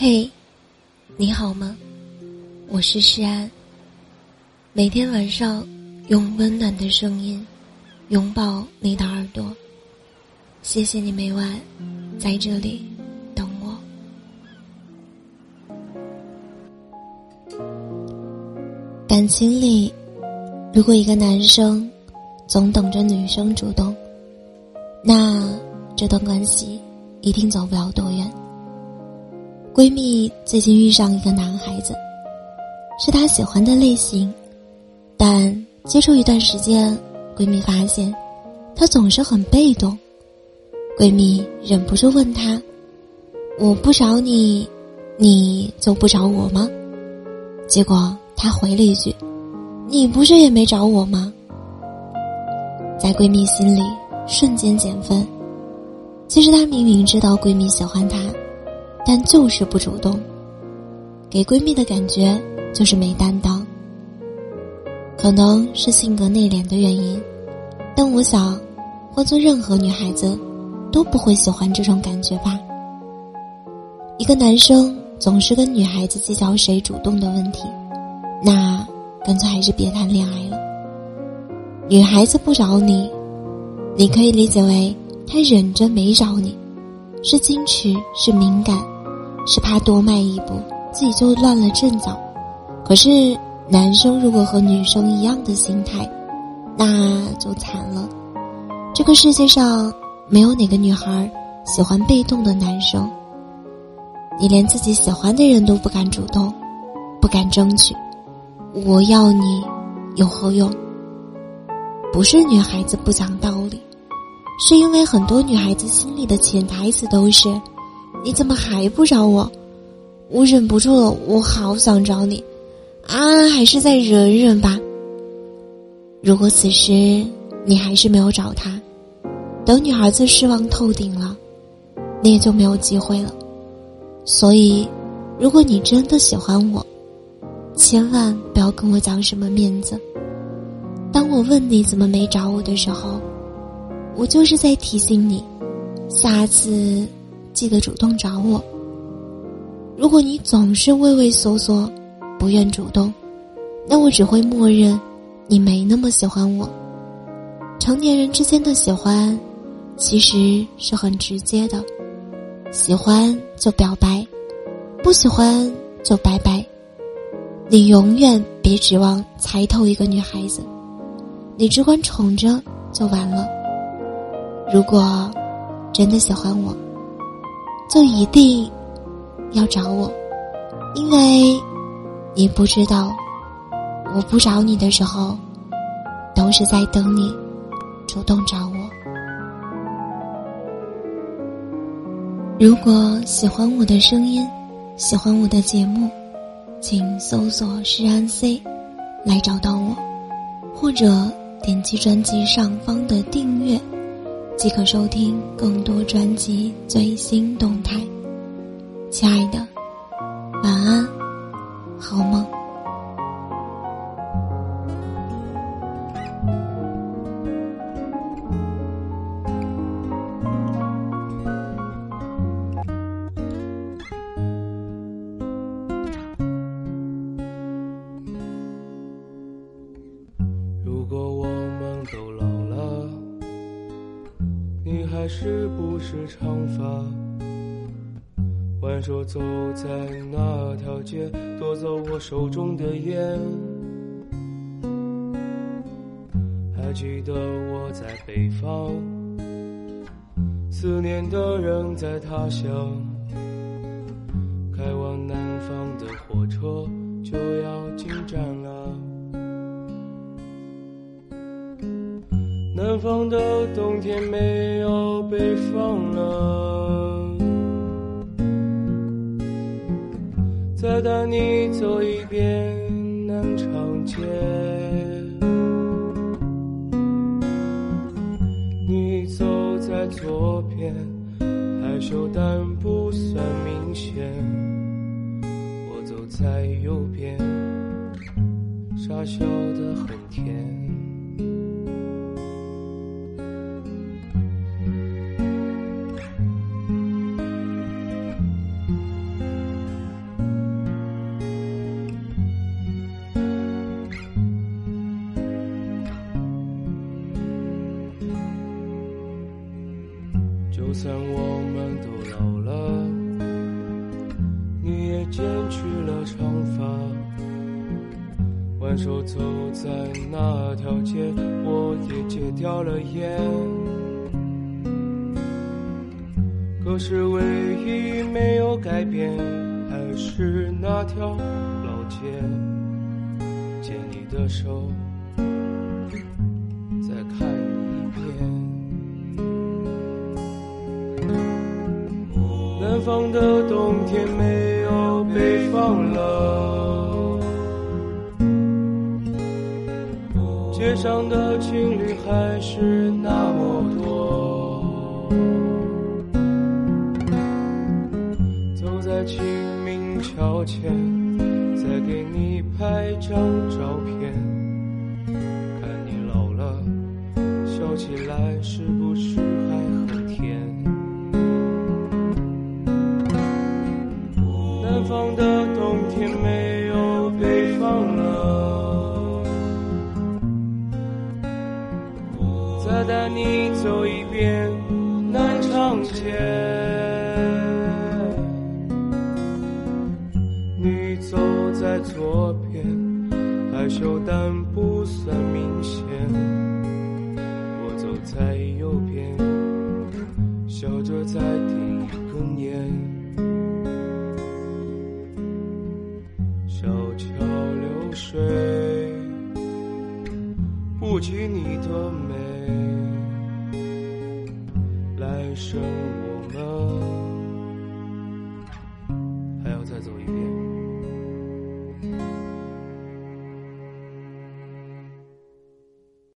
嘿，你好吗？我是诗安。每天晚上用温暖的声音拥抱你的耳朵。谢谢你每晚在这里等我。感情里，如果一个男生总等着女生主动，那这段关系一定走不了多远。闺蜜最近遇上一个男孩子，是她喜欢的类型，但接触一段时间，闺蜜发现他总是很被动。闺蜜忍不住问他：“我不找你，你就不找我吗？”结果他回了一句：“你不是也没找我吗？”在闺蜜心里瞬间减分。其实她明明知道闺蜜喜欢他。但就是不主动，给闺蜜的感觉就是没担当。可能是性格内敛的原因，但我想，换做任何女孩子，都不会喜欢这种感觉吧。一个男生总是跟女孩子计较谁主动的问题，那干脆还是别谈恋爱了。女孩子不找你，你可以理解为她忍着没找你，是矜持，是敏感。是怕多迈一步，自己就乱了阵脚。可是男生如果和女生一样的心态，那就惨了。这个世界上没有哪个女孩喜欢被动的男生。你连自己喜欢的人都不敢主动，不敢争取，我要你有何用？不是女孩子不讲道理，是因为很多女孩子心里的潜台词都是。你怎么还不找我？我忍不住了，我好想找你，啊，还是再忍忍吧。如果此时你还是没有找他，等女孩子失望透顶了，你也就没有机会了。所以，如果你真的喜欢我，千万不要跟我讲什么面子。当我问你怎么没找我的时候，我就是在提醒你，下次。记得主动找我。如果你总是畏畏缩缩，不愿主动，那我只会默认你没那么喜欢我。成年人之间的喜欢，其实是很直接的，喜欢就表白，不喜欢就拜拜。你永远别指望猜透一个女孩子，你只管宠着就完了。如果真的喜欢我。就一定要找我，因为你不知道，我不找你的时候，都是在等你主动找我。如果喜欢我的声音，喜欢我的节目，请搜索“诗安 C” 来找到我，或者点击专辑上方的订阅。即可收听更多专辑最新动态，亲爱的，晚安，好梦。是不是长发？挽手走在那条街，夺走我手中的烟。还记得我在北方，思念的人在他乡，开往南方的火车就要进站了。南方的冬天没有北方冷，再带你走一遍南长街。你走在左边，害羞但不算明显；我走在右边，傻笑得很甜。就算我们都老了，你也剪去了长发，挽手走在那条街，我也戒掉了烟。可是唯一没有改变，还是那条老街，牵你的手。方的冬天没有北方冷，街上的情侣还是那么多，走在清明桥前，再给你拍张照片。看你老了，笑起来是不是你走在左边。害羞但不算明显，我走在右边，笑着在点一根烟，小桥流水，不及你的美，来生